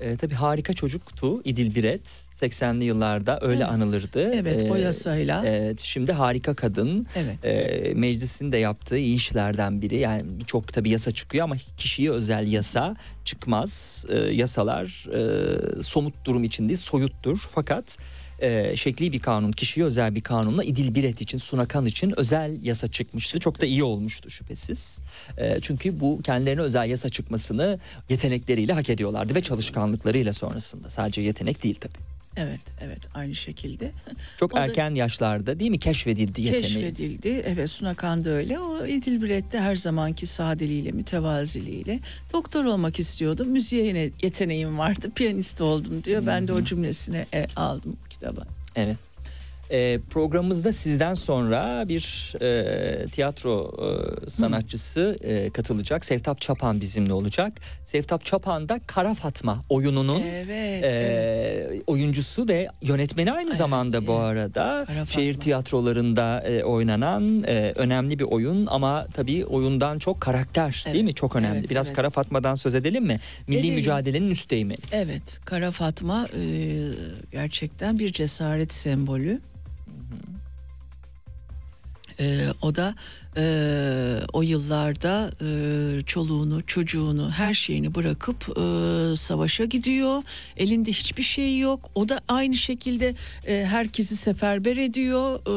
Ee, tabii harika çocuktu İdil Biret. 80'li yıllarda öyle Evet. anılırdı. Evet o Ee, yasayla. Evet, şimdi harika kadın. evet. Ee, meclisin de yaptığı iyi işlerden biri. Yani birçok tabii yasa çıkıyor ama kişiye özel yasa çıkmaz. Ee, yasalar e, somut durum için değil soyuttur. Fakat e, şekli bir kanun, kişiye özel bir kanunla İdil Biret için, Sunakan için özel yasa çıkmıştı. Çok da iyi olmuştu şüphesiz. E, çünkü bu kendilerine özel yasa çıkmasını yetenekleriyle hak ediyorlardı ve çalışkanlıklarıyla sonrasında. Sadece yetenek değil tabii. Evet, evet aynı şekilde. Çok [laughs] O da- erken yaşlarda değil mi keşfedildi yeteneği. Keşfedildi. Evet Sunakan da öyle. O İdil Biret de her zamanki sadeliğiyle, mütevaziliğiyle doktor olmak istiyordum. Müziğe yine yeteneğim vardı. Piyanist oldum diyor. Ben de o cümlesini e, aldım kitaba. Evet. Ee, programımızda sizden sonra bir e, tiyatro e, sanatçısı e, katılacak. Sevtap Çapan bizimle olacak. Sevtap Çapan da Kara Fatma oyununun Evet. e, evet. oyuncusu ve yönetmeni aynı Evet, zamanda bu evet. arada. Kara Şehir Fatma. tiyatrolarında e, oynanan e, önemli bir oyun ama tabii oyundan çok karakter değil Evet, mi? Çok önemli. evet, Biraz evet. Kara Fatma'dan söz edelim mi? Milli Edelim. mücadelenin üsteğmeni. Evet, Kara Fatma e, gerçekten bir cesaret sembolü. E, o da e, o yıllarda e, çoluğunu, çocuğunu, her şeyini bırakıp e, savaşa gidiyor. Elinde hiçbir şey yok. O da aynı şekilde e, herkesi seferber ediyor. E,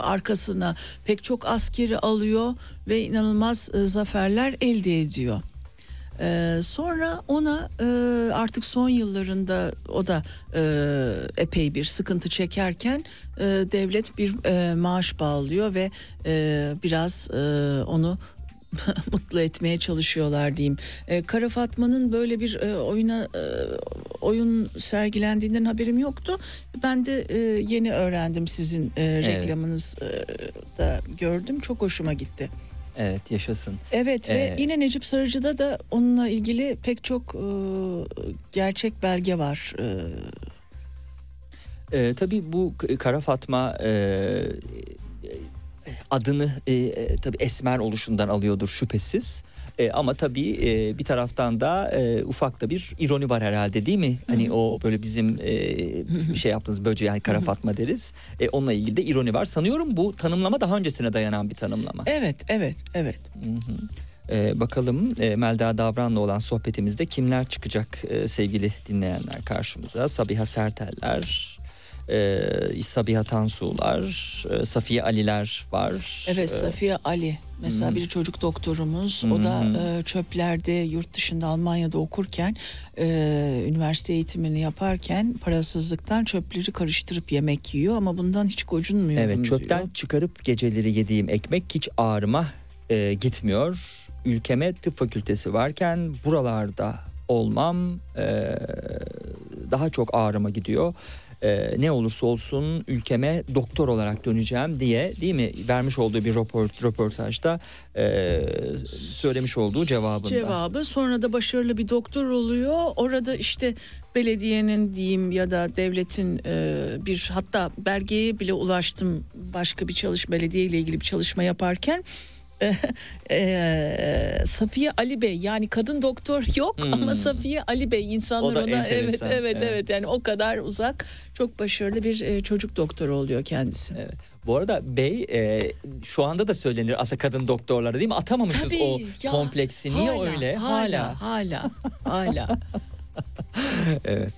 arkasına pek çok askeri alıyor ve inanılmaz e, zaferler elde ediyor. Ee, sonra ona e, artık son yıllarında o da e, epey bir sıkıntı çekerken e, devlet bir e, maaş bağlıyor ve e, biraz e, onu [laughs] mutlu etmeye çalışıyorlar diyeyim. E, Kara Fatma'nın böyle bir e, oyuna e, oyun sergilendiğinden haberim yoktu. Ben de e, yeni öğrendim sizin e, reklamınız e, da gördüm. Çok hoşuma gitti. Evet yaşasın. Evet ve Ee, yine Necip Sarıcı'da da onunla ilgili pek çok e, gerçek belge var. E, Ee, tabii bu Kara Fatma e, adını e, e, tabii esmer oluşundan alıyordur şüphesiz. E, ama tabii e, bir taraftan da e, ufak da bir ironi var herhalde değil mi? Hani o böyle bizim e, şey yaptığınız böceği yani Kara Fatma deriz. E, onunla ilgili de ironi var. Sanıyorum bu tanımlama daha öncesine dayanan bir tanımlama. evet, evet, evet. Ee, bakalım e, Melda Davran'la olan sohbetimizde kimler çıkacak e, sevgili dinleyenler karşımıza? Sabiha Serteller, e, Sabiha Tansu'lar, e, Safiye Ali'ler var. Evet E, Safiye Ali mesela bir çocuk doktorumuz o da e, çöplerde yurt dışında Almanya'da okurken e, üniversite eğitimini yaparken parasızlıktan çöpleri karıştırıp yemek yiyor ama bundan hiç gocunmuyorum Evet çöpten diyor. çıkarıp geceleri yediğim ekmek hiç ağrıma e, gitmiyor. Ülkeme tıp fakültesi varken buralarda olmam e, daha çok ağrıma gidiyor. E, ne olursa olsun ülkeme doktor olarak döneceğim diye değil mi vermiş olduğu bir röport, röportajda e, söylemiş olduğu cevabında. Cevabı sonra da başarılı bir doktor oluyor. Orada işte belediyenin diyeyim ya da devletin e, bir hatta belgeye bile ulaştım başka bir çalış belediye ile ilgili bir çalışma yaparken [laughs] e, Safiye Ali Bey yani kadın doktor yok ama Safiye Ali Bey insanlar Hmm. Ona evet enteresan, evet evet. evet yani o kadar uzak çok başarılı bir e, çocuk doktoru oluyor kendisi. Evet. Bu arada bey e, şu anda da söylenir aslında kadın doktorlara değil mi? Atamamışız Tabii, o ya, kompleksi. Niye hala, öyle? Hala hala hala. [laughs] Evet.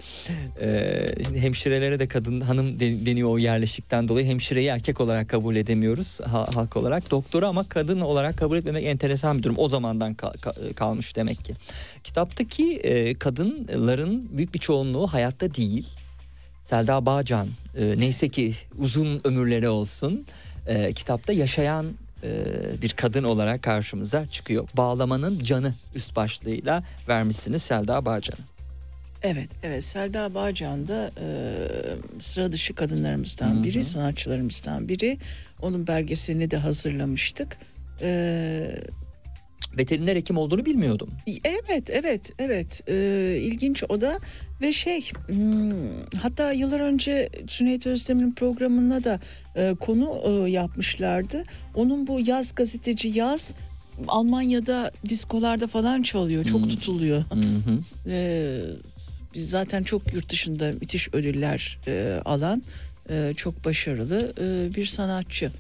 Ee, hemşirelere de kadın hanım de- deniyor o yerleşikten dolayı hemşireyi erkek olarak kabul edemiyoruz ha- halk olarak. Doktoru ama kadın olarak kabul etmemek enteresan bir durum. O zamandan kal- ka- kalmış demek ki. Kitaptaki e, kadınların büyük bir çoğunluğu hayatta değil. Selda Bağcan e, neyse ki uzun ömürleri olsun e, kitapta yaşayan e, bir kadın olarak karşımıza çıkıyor. Bağlamanın canı üst başlığıyla vermişsiniz Selda Bağcan'ı. Evet, evet. Selda Bağcan da e, sıra dışı kadınlarımızdan biri, sanatçılarımızdan biri. Onun belgeselini de hazırlamıştık. E, Veteriner hekim olduğunu bilmiyordum. evet, evet, evet. E, ilginç o da ve şey, hmm, hatta yıllar önce Cüneyt Özdemir'in programına da e, konu e, yapmışlardı. Onun bu yaz gazeteci yaz Almanya'da diskolarda falan çalıyor, çok tutuluyor. Hı hı. Ee, biz zaten çok yurt dışında müthiş ödüller e, alan e, çok başarılı e, bir sanatçı.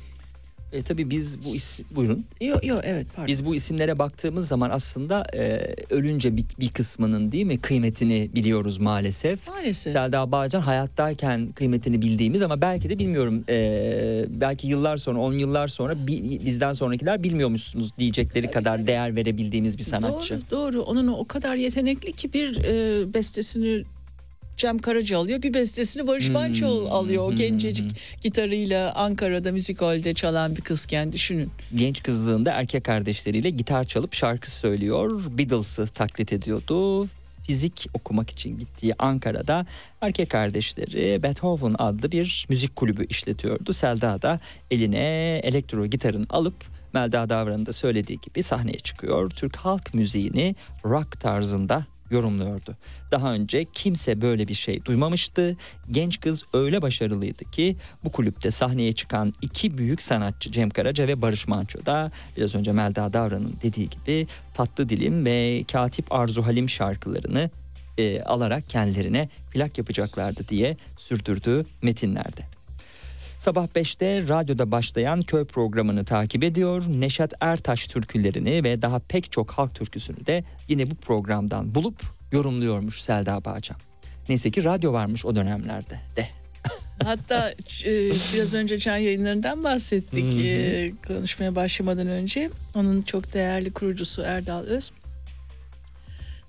E, tabii biz bu is buyurun. Yok yok evet pardon. Biz bu isimlere baktığımız zaman aslında e, ölünce bir, bir kısmının değil mi kıymetini biliyoruz maalesef. Maalesef. Selda Bağcan hayattayken kıymetini bildiğimiz ama belki de bilmiyorum e, belki yıllar sonra 10 yıllar sonra bi- bizden sonrakiler bilmiyormuşsunuz diyecekleri kadar değer verebildiğimiz bir sanatçı. Doğru, doğru. Onun o kadar yetenekli ki bir e, bestesini Cem Karaca alıyor. Bir bestesini Barış Hmm. Manço alıyor. O gencecik gitarıyla Ankara'da müzik halde çalan bir kızken düşünün. Genç kızlığında erkek kardeşleriyle gitar çalıp şarkı söylüyor. Beatles'ı taklit ediyordu. Fizik okumak için gittiği Ankara'da erkek kardeşleri Beethoven adlı bir müzik kulübü işletiyordu. Selda da eline elektro gitarını alıp Melda Davran'ın da söylediği gibi sahneye çıkıyor. Türk halk müziğini rock tarzında yorumluyordu. Daha önce kimse böyle bir şey duymamıştı. Genç kız öyle başarılıydı ki bu kulüpte sahneye çıkan iki büyük sanatçı Cem Karaca ve Barış Manço da biraz önce Melda Davran'ın dediği gibi Tatlı Dilim ve Katip Arzu Halim şarkılarını e, alarak kendilerine plak yapacaklardı diye sürdürdüğü metinlerde. Sabah 5'te radyoda başlayan köy programını takip ediyor. Neşet Ertaş türkülerini ve daha pek çok halk türküsünü de yine bu programdan bulup yorumluyormuş Selda Bağcan. Neyse ki radyo varmış o dönemlerde de. [laughs] Hatta e, biraz önce can yayınlarından bahsettik e, konuşmaya başlamadan önce. Onun çok değerli kurucusu Erdal Öz.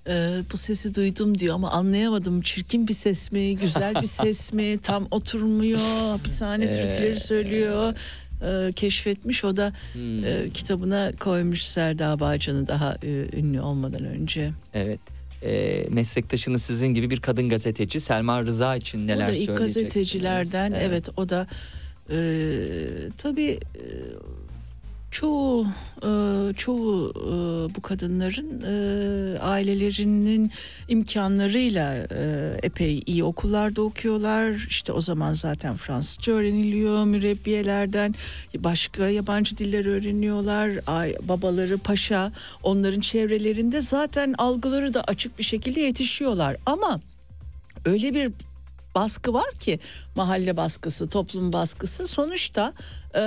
E, bu sesi duydum diyor ama anlayamadım. Çirkin bir ses mi, güzel bir [laughs] ses mi, tam oturmuyor, hapishane türküleri söylüyor. e, keşfetmiş. O da Hmm. e, kitabına koymuş Serda Bağcan'ı daha e, ünlü olmadan önce. Evet. E, meslektaşınız sizin gibi bir kadın gazeteci Selma Rıza için neler o da ilk söyleyeceksiniz? gazetecilerden evet. o da e, tabii e, çoğu e, çoğu e, bu kadınların e, ailelerinin imkanlarıyla epey iyi okullarda okuyorlar. İşte o zaman zaten Fransızca öğreniliyor mürebbiyelerden başka yabancı diller öğreniyorlar. Babaları paşa onların çevrelerinde zaten algıları da açık bir şekilde yetişiyorlar. Ama öyle bir baskı var ki mahalle baskısı, toplum baskısı sonuçta e,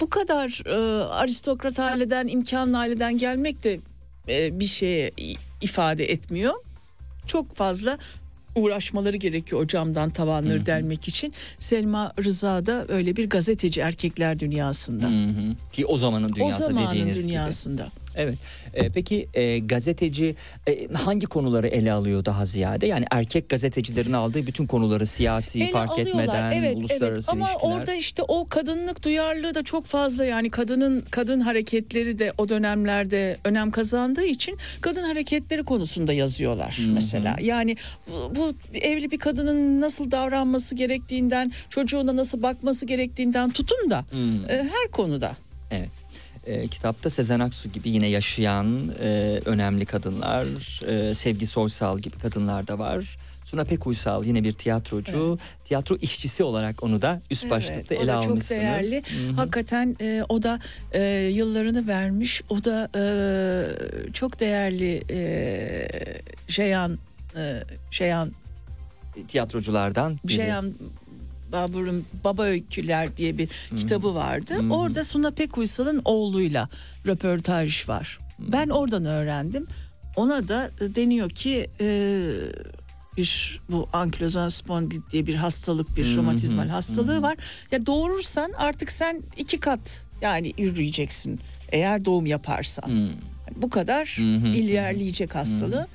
bu kadar e, aristokrat aileden, imkanlı aileden gelmek de e, bir şeye ifade etmiyor. Çok fazla uğraşmaları gerekiyor o camdan tavanları delmek için. Selma Rıza da öyle bir gazeteci erkekler dünyasında. Hı hı. Ki o zamanın O dünyası zamanın dediğiniz gibi. Evet. E, peki e, gazeteci e, hangi konuları ele alıyor daha ziyade? Yani erkek gazetecilerin aldığı bütün konuları siyasi Ele fark alıyorlar. etmeden evet, uluslararası evet. Ama ilişkiler. orada işte o kadınlık duyarlılığı da çok fazla yani kadının kadın hareketleri de o dönemlerde önem kazandığı için kadın hareketleri konusunda yazıyorlar mesela. Yani bu, bu evli bir kadının nasıl davranması gerektiğinden, çocuğuna nasıl bakması gerektiğinden tutun da e, her konuda. Evet. E, kitapta Sezen Aksu gibi yine yaşayan e, önemli kadınlar, e, Sevgi Soysal gibi kadınlar da var. Suna Pekuysal yine bir tiyatrocu, tiyatro işçisi olarak onu da üst başlıkta Evet, o ele almışsınız. çok değerli. Hı hı. Hakikaten e, o da e, yıllarını vermiş. O da e, çok değerli e, Şeyhan e, Şeyhan Tiyatroculardan biri. Şeyhan Babur'un Baba Öyküler diye bir kitabı vardı. Orada Suna Pekuysal'ın oğluyla röportaj var. Ben oradan öğrendim. Ona da deniyor ki e, bir bu ankilozan spondilit diye bir hastalık, bir romatizmal hastalığı var. Ya doğurursan artık sen iki kat yani yürüyeceksin eğer doğum yaparsan. Hmm. Bu kadar Hı hı. ilerleyecek hastalığı.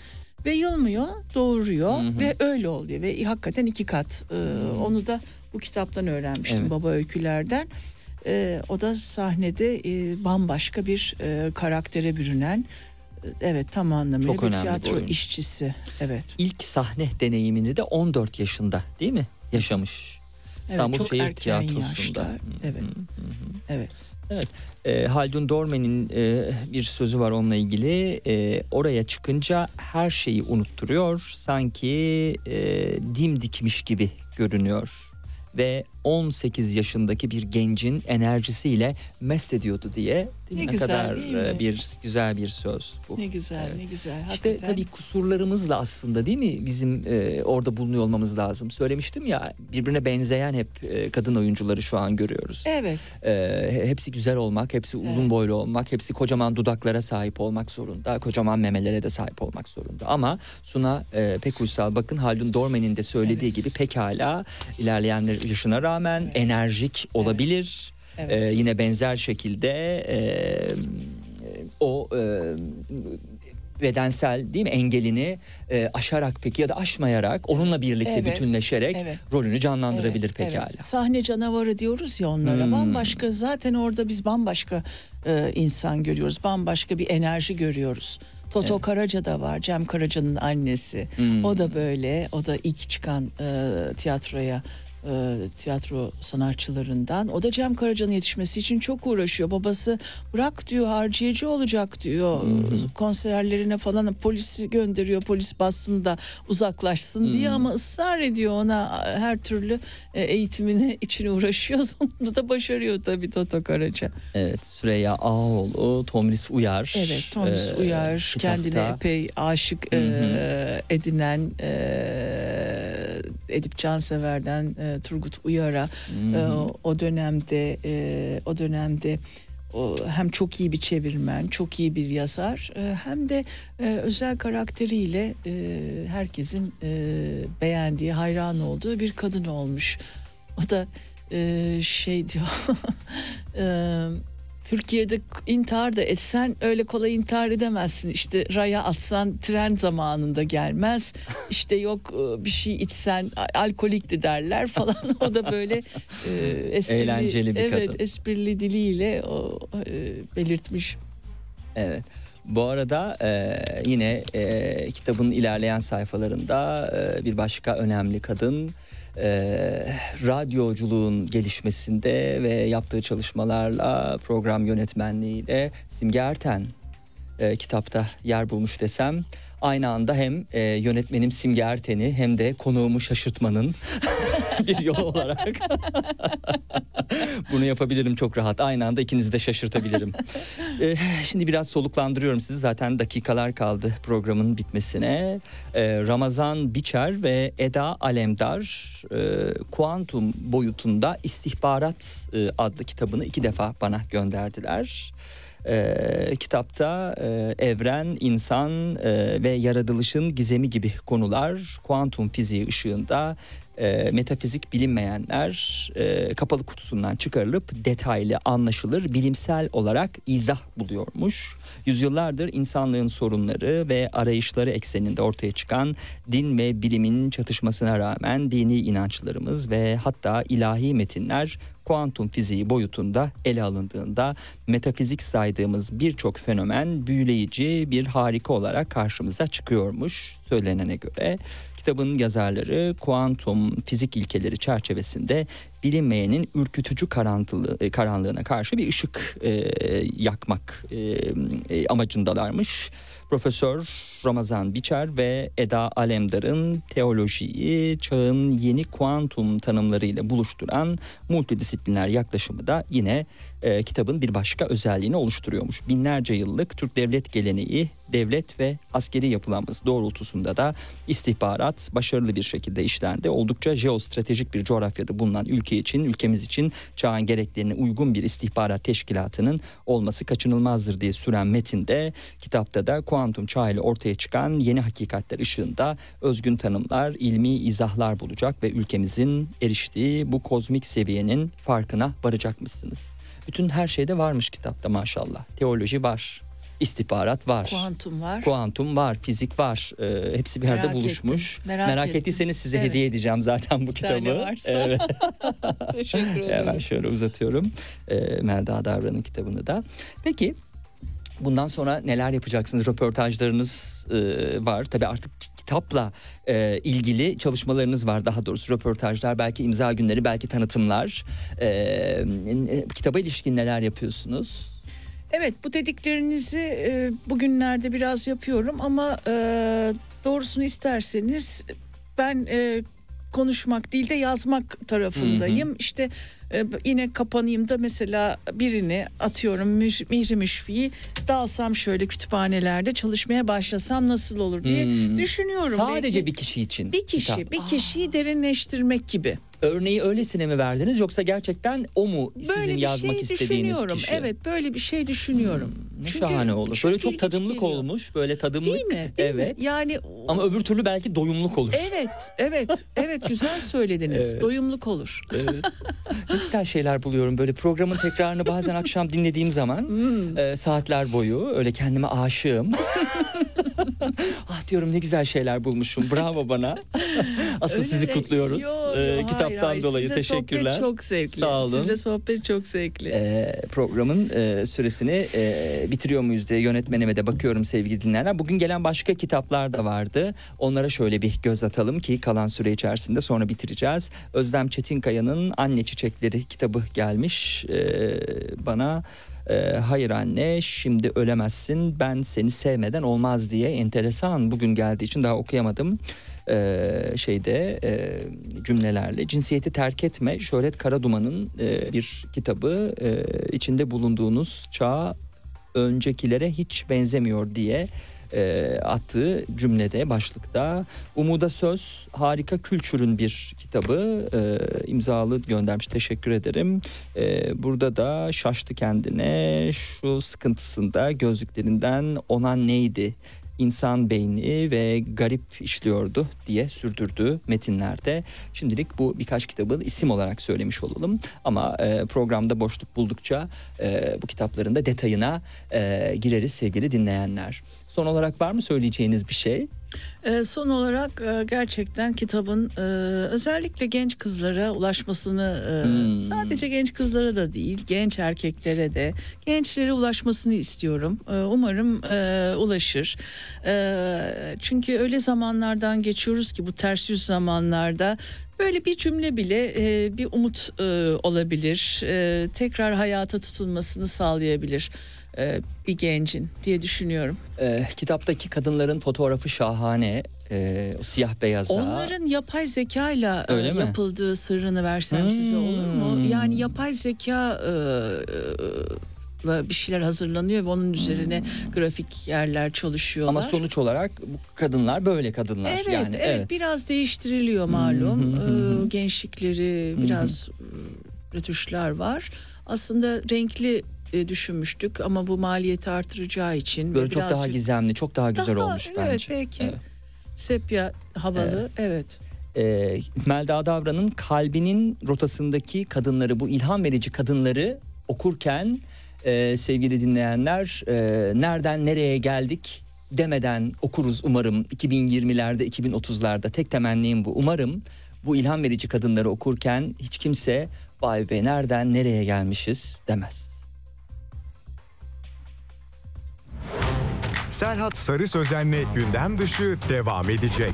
Ve yılmıyor, doğuruyor ve öyle oluyor ve hakikaten iki kat. Ee, Onu da bu kitaptan öğrenmiştim Evet. baba öykülerden. Ee, o da sahnede e, bambaşka bir e, karaktere bürünen, e, evet tam anlamıyla Çok bir bir tiyatro oyuncu. işçisi. Evet. İlk sahne deneyimini de 14 yaşında değil mi? Yaşamış. İstanbul evet, çok Şehir erken Tiyatrosu'nda. yaşta. Evet. Evet. E, Haldun Dorme'nin e, bir sözü var onunla ilgili. E, oraya çıkınca her şeyi unutturuyor. Sanki e, dimdikmiş gibi görünüyor. Ve 18 yaşındaki bir gencin enerjisiyle mest ediyordu diye değil? Ne ne güzel, kadar değil mi? e, bir güzel bir söz bu. Ne güzel, ne güzel. İşte Hakikaten. tabii kusurlarımızla aslında değil mi bizim e, orada bulunuyor olmamız lazım. Söylemiştim ya birbirine benzeyen hep e, kadın oyuncuları şu an görüyoruz. Evet. E, hepsi güzel olmak, hepsi uzun Evet. boylu olmak, hepsi kocaman dudaklara sahip olmak zorunda, kocaman memelere de sahip olmak zorunda. Ama Suna e, pek uysal bakın Haldun Dorme'nin de söylediği gibi pekala ilerleyen yaşına rağmen enerjik olabilir. Evet. E, yine benzer şekilde e, o e, bedensel değil mi engelini e, aşarak peki ya da aşmayarak onunla birlikte Evet, bütünleşerek evet. rolünü canlandırabilir Evet, pekala. evet. Sahne canavarı diyoruz ya onlara. Hmm. Bambaşka zaten orada biz bambaşka e, insan görüyoruz. Bambaşka bir enerji görüyoruz. Toto Karaca da var. Cem Karaca'nın annesi. Hmm. O da böyle. O da ilk çıkan e, tiyatroya e, tiyatro sanatçılarından. O da Cem Karaca'nın yetişmesi için çok uğraşıyor. Babası bırak diyor harcayıcı olacak diyor. Konserlerine falan polisi gönderiyor. Polis bassın da uzaklaşsın diye ama ısrar ediyor ona her türlü e, eğitimine [laughs] için uğraşıyor. [laughs] Sonunda da başarıyor tabii Toto Karaca. Evet Süreyya Ağoğlu, Tomris Uyar. Evet Thomas e, Uyar kitapta. kendine epey aşık e, edinen e, Edip Cansever'den e, Turgut Uyar'a e, o dönemde e, o dönemde o hem çok iyi bir çevirmen, çok iyi bir yazar, e, hem de e, özel karakteriyle e, herkesin e, beğendiği, hayran olduğu bir kadın olmuş. O da e, şey diyor, [laughs] e, Türkiye'de intihar da etsen öyle kolay intihar edemezsin. İşte raya atsan tren zamanında gelmez. [laughs] İşte yok e, bir şey içsen a- alkolikti derler falan. O da böyle e, [laughs] esprili, Eğlenceli bir evet, kadın. esprili diliyle o e, belirtmiş. Evet. Bu arada e, yine e, kitabın ilerleyen sayfalarında e, bir başka önemli kadın e, radyoculuğun gelişmesinde ve yaptığı çalışmalarla program yönetmenliğiyle Simge Erten e, kitapta yer bulmuş desem aynı anda hem e, yönetmenim Simge Erten'i hem de konuğumu şaşırtmanın [laughs] bir yol olarak [laughs] bunu yapabilirim çok rahat. Aynı anda ikinizi de şaşırtabilirim. [laughs] Ee, şimdi biraz soluklandırıyorum sizi. Zaten dakikalar kaldı programın bitmesine. Ee, Ramazan Biçer ve Eda Alemdar e, kuantum boyutunda istihbarat e, adlı kitabını iki defa bana gönderdiler. Ee, kitapta e, evren, insan e, ve yaratılışın gizemi gibi konular kuantum fiziği ışığında e, metafizik bilinmeyenler e, kapalı kutusundan çıkarılıp detaylı anlaşılır bilimsel olarak izah buluyormuş. Yüzyıllardır insanlığın sorunları ve arayışları ekseninde ortaya çıkan din ve bilimin çatışmasına rağmen dini inançlarımız ve hatta ilahi metinler kuantum fiziği boyutunda ele alındığında metafizik saydığımız birçok fenomen büyüleyici bir harika olarak karşımıza çıkıyormuş söylenene göre. Kitabın yazarları kuantum fizik ilkeleri çerçevesinde bilinmeyenin ürkütücü e, karanlığına karşı bir ışık e, yakmak e, e, amacındalarmış. Profesör Ramazan Biçer ve Eda Alemdar'ın teolojiyi çağın yeni kuantum tanımlarıyla buluşturan multidisipliner yaklaşımı da yine e, kitabın bir başka özelliğini oluşturuyormuş. Binlerce yıllık Türk devlet geleneği, devlet ve askeri yapılanması doğrultusunda da istihbarat başarılı bir şekilde işlendi. Oldukça jeostratejik bir coğrafyada bulunan ülke için, ülkemiz için çağın gereklerine uygun bir istihbarat teşkilatının olması kaçınılmazdır diye süren metinde kitapta da kuantum çağı ile ortaya çıkan yeni hakikatler ışığında özgün tanımlar, ilmi izahlar bulacak ve ülkemizin eriştiği bu kozmik seviyenin farkına varacakmışsınız. Bütün her şeyde varmış kitapta maşallah. Teoloji var, istihbarat var. Kuantum var. Kuantum var, fizik var. Ee, hepsi bir yerde Merak buluşmuş. ettim, Merak, merak ettim. ettiyseniz size Evet. hediye edeceğim zaten bu Bir kitabı. varsa. Evet. [laughs] [laughs] Teşekkür ederim. Hemen şöyle uzatıyorum. Ee, Melda Davran'ın kitabını da. Peki bundan sonra neler yapacaksınız? Röportajlarınız e, var. Tabii artık kitapla e, ilgili çalışmalarınız var. Daha doğrusu röportajlar, belki imza günleri, belki tanıtımlar. E, e, kitaba ilişkin neler yapıyorsunuz? Evet bu dediklerinizi e, bugünlerde biraz yapıyorum ama e, doğrusunu isterseniz ben e, konuşmak değil de yazmak tarafındayım. İşte e, yine kapanayım da mesela birini atıyorum Mihri Müşfi'yi dalsam şöyle kütüphanelerde çalışmaya başlasam nasıl olur diye Hmm. düşünüyorum. Sadece Belki bir kişi için. bir kişi, kitap. bir kişiyi derinleştirmek gibi. Örneği öylesine mi verdiniz yoksa gerçekten o mu Böyle sizin yazmak şey istediğiniz düşünüyorum. kişi? Evet, böyle bir şey düşünüyorum. Ne Çünkü- şahane olur. Böyle çok tadımlık geliyor. olmuş. Böyle tadımlık. Değil mi? Değil evet. mi? Yani Ama öbür türlü belki doyumluk olur. Evet, evet, evet güzel söylediniz. [laughs] Evet. Doyumluk olur. Evet. ne güzel şeyler buluyorum. Böyle programın tekrarını bazen akşam dinlediğim zaman Hmm. e, saatler boyu öyle kendime aşığım. [laughs] [laughs] ah diyorum ne güzel şeyler bulmuşum. Bravo bana. [laughs] Asıl Öyle sizi kutluyoruz. Yo, E, yo, hayır, kitaptan hayır. dolayı Size teşekkürler. Sohbet çok zevkli. Sağ olun. Size sohbet çok zevkli. E, programın e, süresini e, bitiriyor muyuz diye yönetmenime de bakıyorum sevgili dinleyenler. Bugün gelen başka kitaplar da vardı. Onlara şöyle bir göz atalım ki kalan süre içerisinde sonra bitireceğiz. Özlem Çetinkaya'nın Anne Çiçekleri kitabı gelmiş e, bana. E, hayır anne şimdi ölemezsin ben seni sevmeden olmaz diye enteresan. Bugün geldiği için daha okuyamadım. E, şeyde e, cümlelerle. Cinsiyeti terk etme Şöhret Karaduman'ın e, bir kitabı e, içinde bulunduğunuz çağ öncekilere hiç benzemiyor diye e, attığı cümlede başlıkta Umuda Söz harika kültürün bir kitabı e, imzalı göndermiş teşekkür ederim E, burada da şaştı kendine şu sıkıntısında gözlüklerinden ona neydi insan beyni ve garip işliyordu diye sürdürdüğü metinlerde. Şimdilik bu birkaç kitabı isim olarak söylemiş olalım. Ama e, programda boşluk buldukça e, bu kitapların da detayına e, gireriz sevgili dinleyenler. Son olarak var mı söyleyeceğiniz bir şey? E, son olarak e, gerçekten kitabın e, özellikle genç kızlara ulaşmasını e, Hmm. sadece genç kızlara da değil genç erkeklere de gençlere ulaşmasını istiyorum. E, umarım e, ulaşır. E, çünkü öyle zamanlardan geçiyoruz ki bu ters yüz zamanlarda böyle bir cümle bile e, bir umut e, olabilir. E, tekrar hayata tutunmasını sağlayabilir e, bir gencin diye düşünüyorum. E, kitaptaki kadınların fotoğrafı şahane. E, o siyah beyaza. Onların yapay zekayla e, yapıldığı sırrını versem Hmm. size olur mu? Yani yapay zeka e, e, la bir şeyler hazırlanıyor ve onun üzerine grafik yerler çalışıyorlar. Ama sonuç olarak bu kadınlar böyle kadınlar. Evet, yani, evet, biraz değiştiriliyor malum. Ee, gençlikleri biraz e, rötuşlar var. Aslında renkli e, düşünmüştük ama bu maliyeti artıracağı için Böyle çok daha gizemli, çok daha güzel daha- olmuş evet, bence. belki Evet. sepya havalı. Evet. e, Melda Davran'ın kalbinin rotasındaki kadınları bu ilham verici kadınları okurken e, sevgili dinleyenler e, nereden nereye geldik demeden okuruz umarım 2020'lerde 2030'larda tek temennim bu umarım bu ilham verici kadınları okurken hiç kimse vay be nereden nereye gelmişiz demez. Serhat Sarı Sözen'le gündem dışı devam edecek.